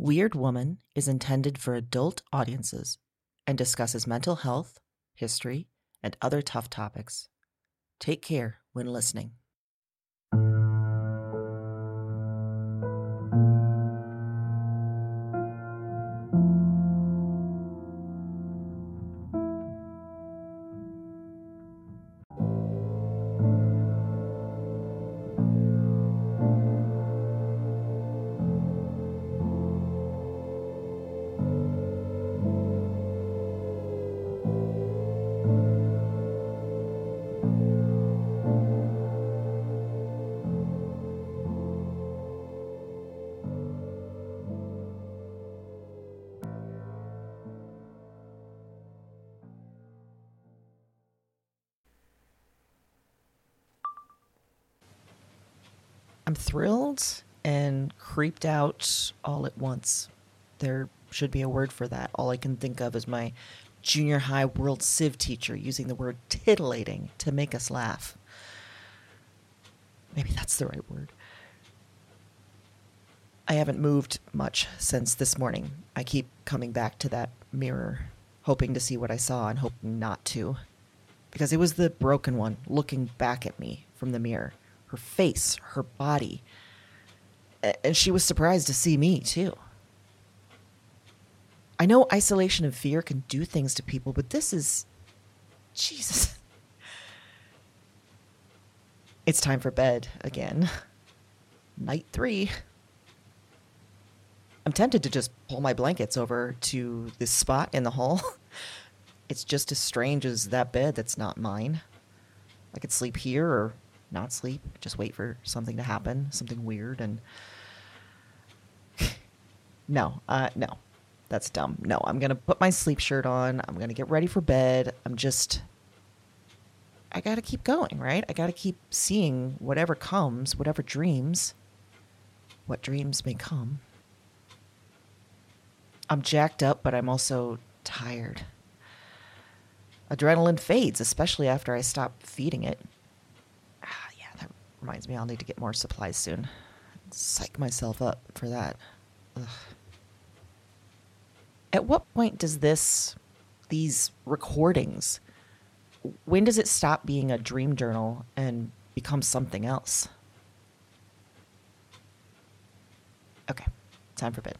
Wyrd Woman is intended for adult audiences and discusses mental health, history, and other tough topics. Take care when listening. I'm thrilled and creeped out all at once. There should be a word for that. All I can think of is my junior high world civ teacher using the word titillating to make us laugh. Maybe that's the right word. I haven't moved much since this morning. I keep coming back to that mirror, hoping to see what I saw and hoping not to. Because it was the broken one looking back at me from the mirror her face, her body. And she was surprised to see me, too. I know isolation and fear can do things to people, but this is. Jesus. It's time for bed again. Night three. I'm tempted to just pull my blankets over to this spot in the hall. It's just as strange as that bed that's not mine. I could sleep here or not sleep, just wait for something to happen, something weird, and no, uh, no, that's dumb. No, I'm gonna put my sleep shirt on. I'm gonna get ready for bed. I'm just, I gotta keep going, right? I gotta keep seeing whatever comes, whatever dreams, what dreams may come. I'm jacked up, but I'm also tired. Adrenaline fades, especially after I stop feeding it. Reminds me I'll need to get more supplies soon. Psych myself up for that. Ugh. At what point does this, these recordings, when does it stop being a dream journal and become something else? Okay, time for bed.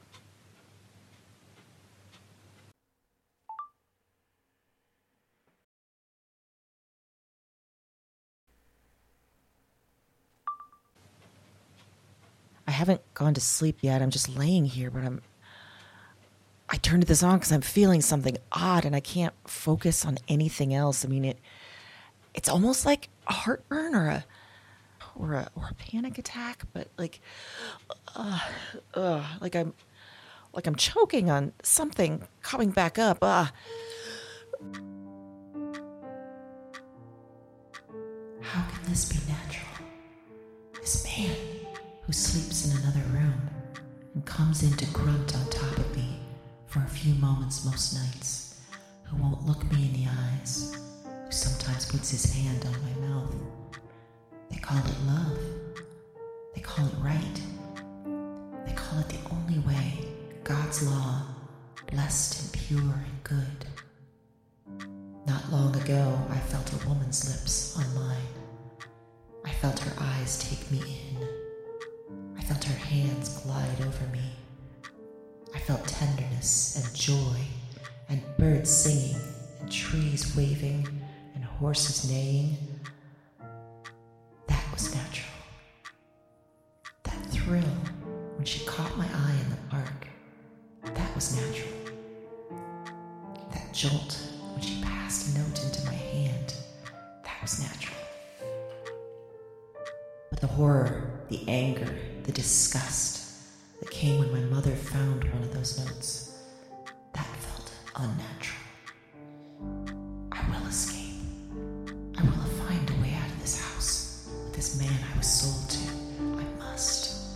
Haven't gone to sleep yet. I'm just laying here, but I'm. I turned this on because I'm feeling something odd and I can't focus on anything else. I mean, it. It's almost like a heartburn or a, or a or a panic attack, but like, uh, uh, like I'm, like I'm choking on something coming back up. Uh. How can this be natural? This man who sleeps in another room and comes in to grunt on top of me for a few moments most nights, who won't look me in the eyes, who sometimes puts his hand on my mouth. They call it love. They call it right. They call it the only way, God's law, blessed and pure and good. Not long ago, I felt a woman's lips on mine. I felt her eyes take me in felt her hands glide over me. I felt tenderness and joy, and birds singing, and trees waving, and horses neighing. That was natural. That thrill when she caught my eye in the park, that was natural. That jolt when she passed a note into my hand, that was natural. But the horror, the anger, the disgust that came when my mother found one of those notes. That felt unnatural. I will escape. I will find a way out of this house with this man I was sold to. I must.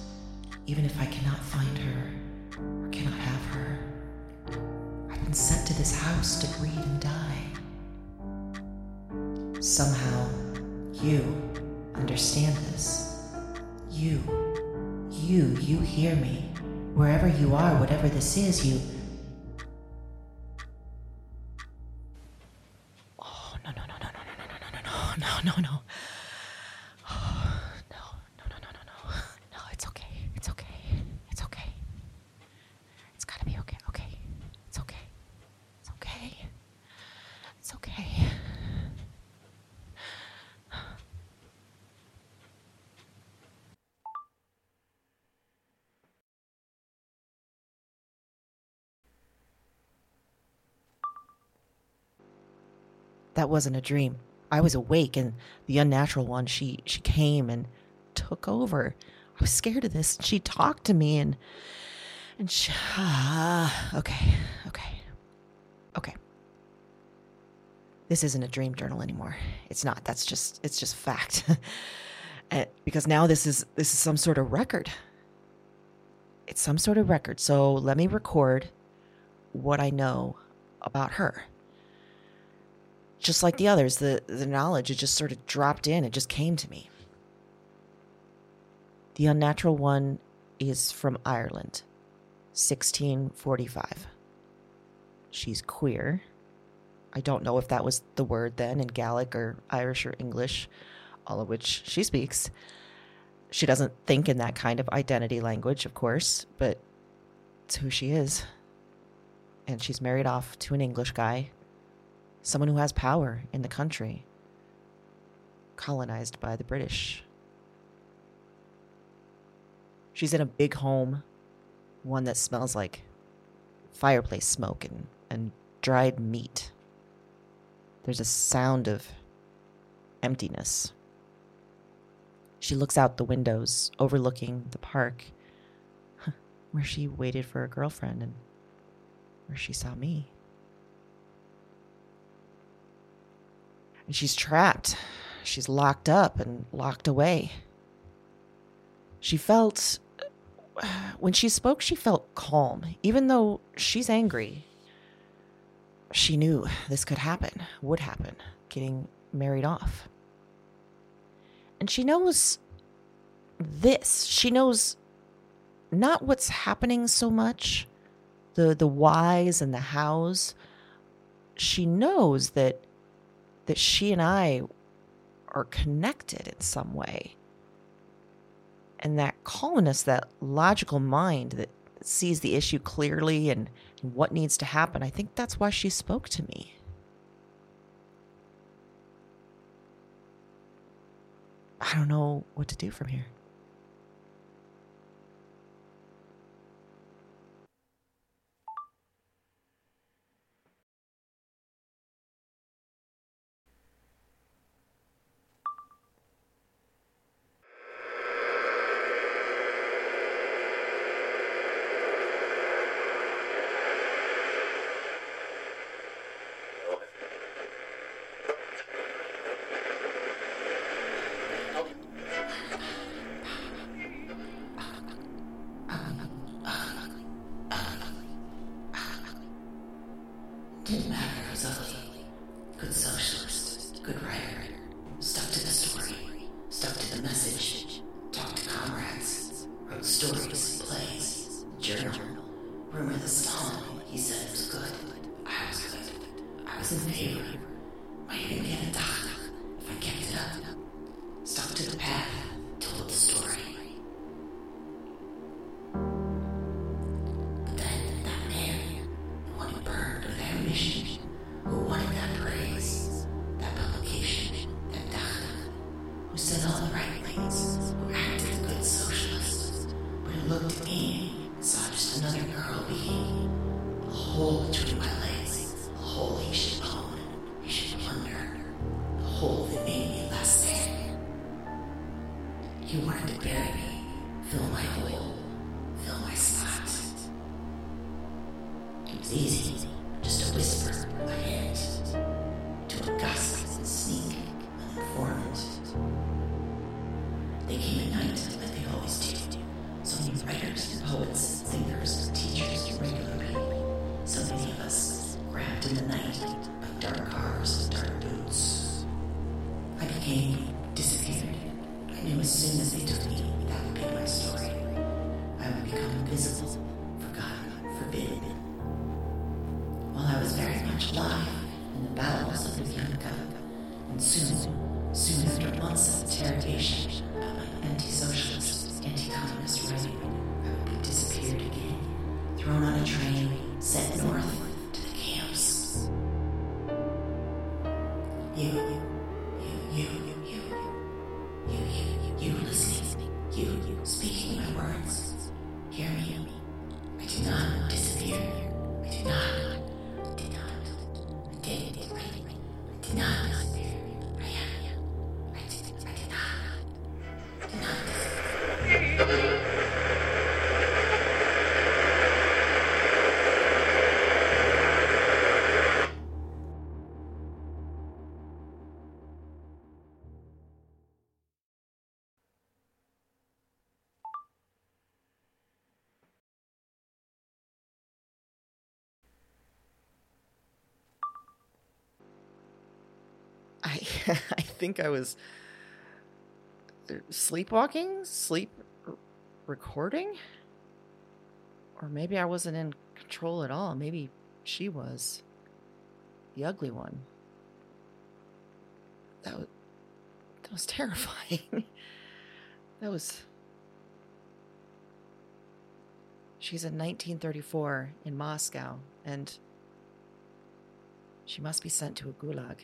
Even if I cannot find her or cannot have her. I've been sent to this house to breed and die. Somehow, you understand this. You you, you hear me. Wherever you are, whatever this is, you. That wasn't a dream. I was awake and the unnatural one, she she came and took over. I was scared of this. She talked to me and and she, ah, okay, okay. Okay. This isn't a dream journal anymore. It's not. That's just it's just fact. Because now this is this is some sort of record. It's some sort of record. So let me record what I know about her. Just like the others, the the knowledge it just sort of dropped in. It just came to me. The unnatural one is from Ireland, 1645. She's queer. I don't know if that was the word then in Gaelic or Irish or English, all of which she speaks. She doesn't think in that kind of identity language, of course, but it's who she is. And she's married off to an English guy, someone who has power in the country, colonized by the British. She's in a big home, one that smells like fireplace smoke and, and dried meat. There's a sound of emptiness. She looks out the windows overlooking the park where she waited for a girlfriend and where she saw me. And she's trapped. She's locked up and locked away. She felt, when she spoke, she felt calm, even though she's angry. She knew this could happen, would happen, getting married off. And she knows this. She knows not what's happening so much, the the whys and the hows. She knows that that she and I are connected in some way. And that calmness, that logical mind that sees the issue clearly and, and what needs to happen, I think that's why she spoke to me. I don't know what to do from here. perish. You, speaking my words. Hear me. I do not I think I was uh, sleepwalking, sleep recording, or maybe I wasn't in control at all. Maybe she was the ugly one. That was that was terrifying. that was. She's in 1934 in Moscow, and she must be sent to a gulag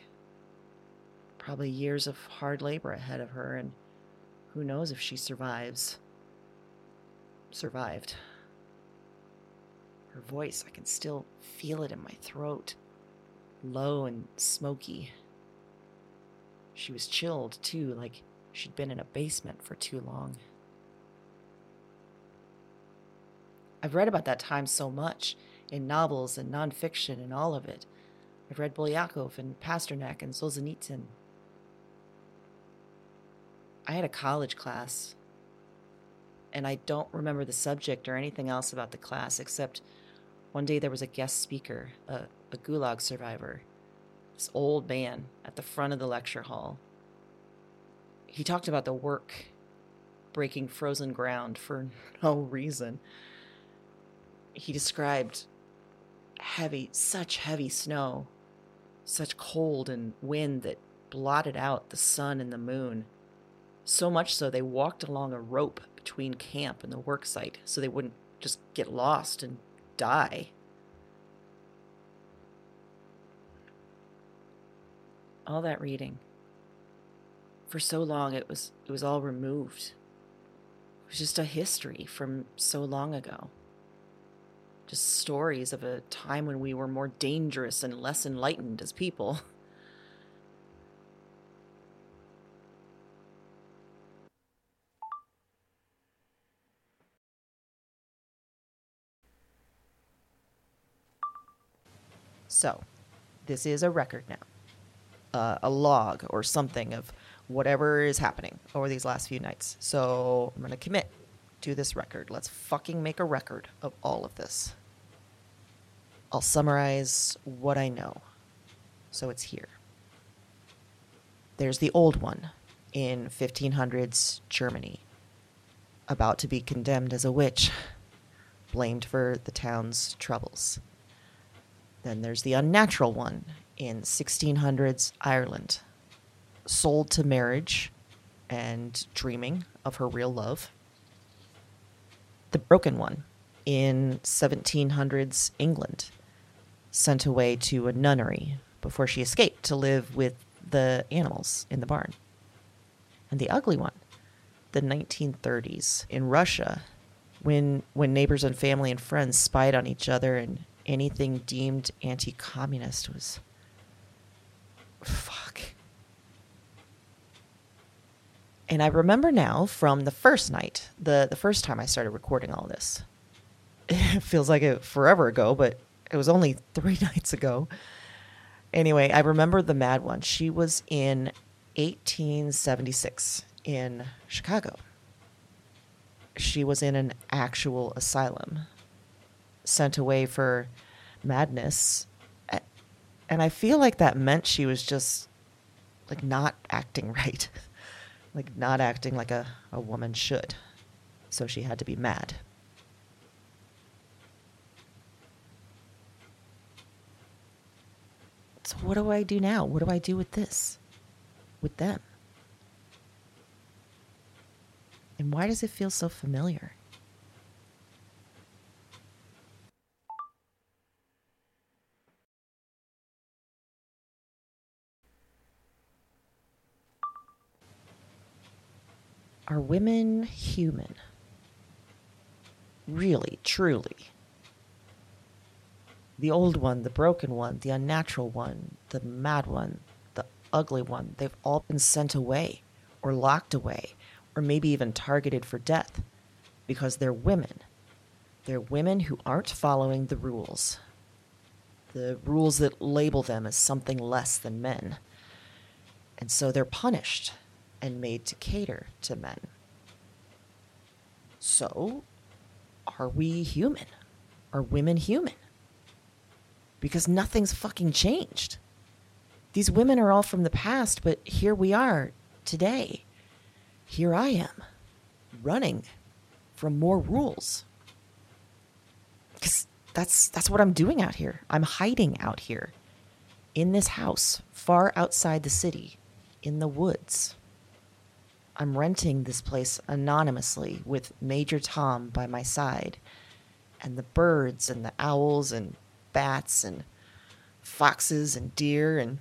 probably years of hard labor ahead of her, and who knows if she survives. Survived. Her voice, I can still feel it in my throat, low and smoky. She was chilled, too, like she'd been in a basement for too long. I've read about that time so much in novels and nonfiction and all of it. I've read Bulgakov and Pasternak and Solzhenitsyn. I had a college class, and I don't remember the subject or anything else about the class except one day there was a guest speaker, a, a gulag survivor, this old man at the front of the lecture hall. He talked about the work breaking frozen ground for no reason. He described heavy, such heavy snow, such cold and wind that blotted out the sun and the moon. So much so they walked along a rope between camp and the work site so they wouldn't just get lost and die. All that reading. For so long it was it was all removed. It was just a history from so long ago. Just stories of a time when we were more dangerous and less enlightened as people. So, this is a record now. Uh, a log or something of whatever is happening over these last few nights. So, I'm going to commit to this record. Let's fucking make a record of all of this. I'll summarize what I know. So, it's here. There's the old one in 1500s Germany, about to be condemned as a witch, blamed for the town's troubles. Then there's the unnatural one in 1600s Ireland, sold to marriage and dreaming of her real love. The broken one in 1700s England, sent away to a nunnery before she escaped to live with the animals in the barn. And the ugly one, the 1930s in Russia, when when neighbors and family and friends spied on each other and anything deemed anti-communist was fuck. And I remember now from the first night, the the first time I started recording all this. It feels like it forever ago, but it was only 3 nights ago. Anyway, I remember the mad one. She was in 1876 in Chicago. She was in an actual asylum, sent away for madness. And I feel like that meant she was just like not acting right, like not acting like a, a woman should. So she had to be mad. So, what do I do now? What do I do with this? With them? And why does it feel so familiar? Are women human? Really, truly? The old one, the broken one, the unnatural one, the mad one, the ugly one, they've all been sent away or locked away or maybe even targeted for death because they're women. They're women who aren't following the rules. The rules that label them as something less than men. And so they're punished and made to cater to men. So, are we human? Are women human? Because nothing's fucking changed. These women are all from the past, but here we are today. Here I am, running from more rules. Because that's, that's what I'm doing out here. I'm hiding out here in this house, far outside the city, in the woods. I'm renting this place anonymously with Major Tom by my side, and the birds and the owls and bats and foxes and deer and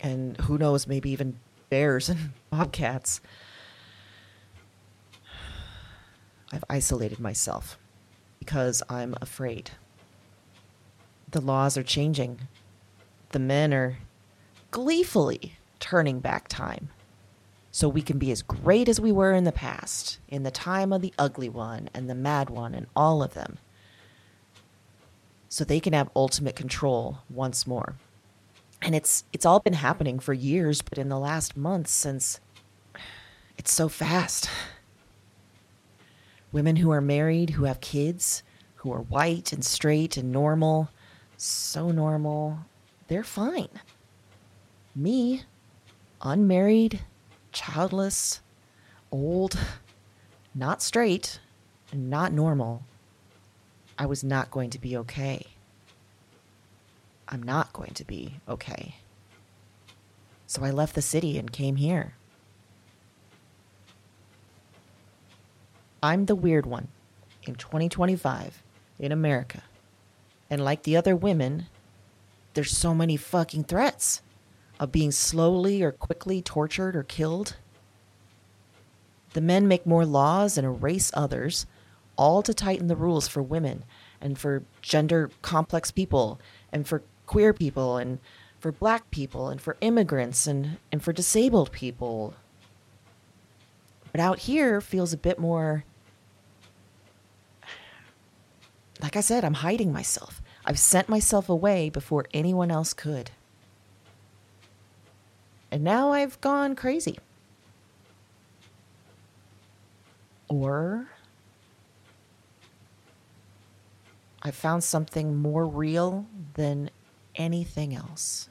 and who knows, maybe even bears and bobcats. I've isolated myself because I'm afraid. The laws are changing. The men are gleefully turning back time so we can be as great as we were in the past, in the time of the ugly one and the mad one and all of them, so they can have ultimate control once more. And it's it's all been happening for years, but in the last months since it's so fast. Women who are married, who have kids, who are white and straight and normal, so normal, they're fine. Me, unmarried, childless, old, not straight, and not normal, I was not going to be okay. I'm not going to be okay. So I left the city and came here. I'm the weird one in 2025 in America. And like the other women, there's so many fucking threats of being slowly or quickly tortured or killed. The men make more laws and erase others, all to tighten the rules for women and for gender complex people and for queer people and for black people and for immigrants and, and for disabled people. But out here feels a bit more. Like I said, I'm hiding myself. I've sent myself away before anyone else could. And now I've gone crazy. Or I found something more real than anything else.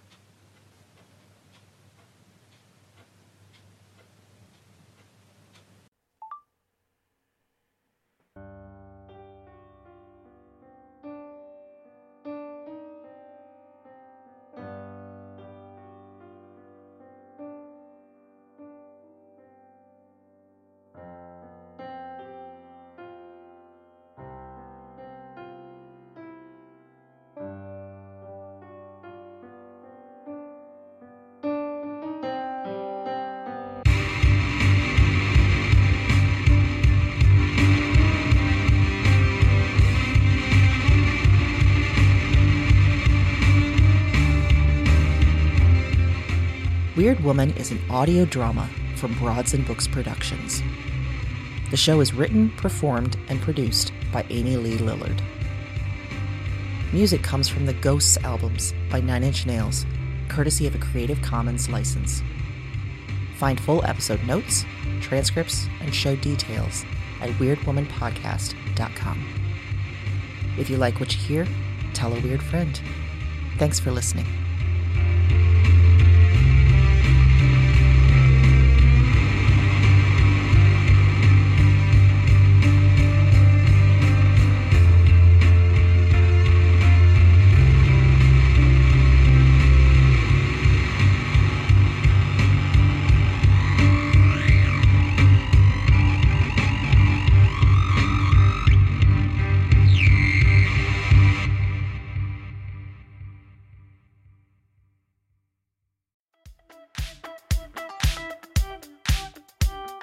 Wyrd Woman is an audio drama from Broads and Books Productions. The show is written, performed, and produced by Amy Lee Lillard. Music comes from the Ghosts albums by Nine Inch Nails, courtesy of a Creative Commons license. Find full episode notes, transcripts, and show details at wyrdwomanpodcast.com. If you like what you hear, tell a weird friend. Thanks for listening.